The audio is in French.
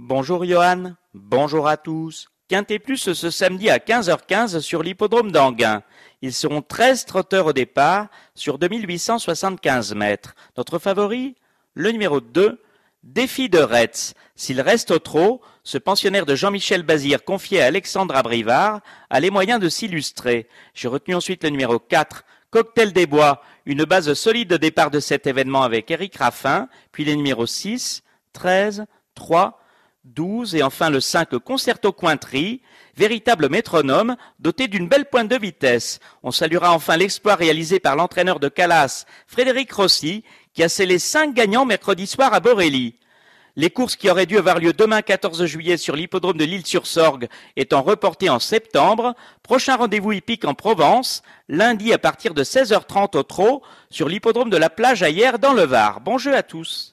Bonjour Johan, bonjour à tous. Quintet Plus ce samedi à 15h15 sur l'hippodrome d'Anguin. Ils seront 13 trotteurs au départ sur 2875 mètres. Notre favori Le numéro 2, Défi de Retz. S'il reste au trot, ce pensionnaire de Jean-Michel Bazir confié à Alexandre Abrivard a les moyens de s'illustrer. J'ai retenu ensuite le numéro 4, Cocktail des Bois, une base solide de départ de cet événement avec Eric Raffin, puis les numéros 6, 13, 3, 12 et enfin le 5 Concerto Cointry, véritable métronome doté d'une belle pointe de vitesse. On saluera enfin l'exploit réalisé par l'entraîneur de Calas, Frédéric Rossi, qui a scellé 5 gagnants mercredi soir à Borelli. Les courses qui auraient dû avoir lieu demain 14 juillet sur l'hippodrome de l'île-sur-Sorgue étant reportées en septembre, prochain rendez-vous hippique en Provence, lundi à partir de 16h30 au trot, sur l'hippodrome de la plage à dans le Var. Bon jeu à tous.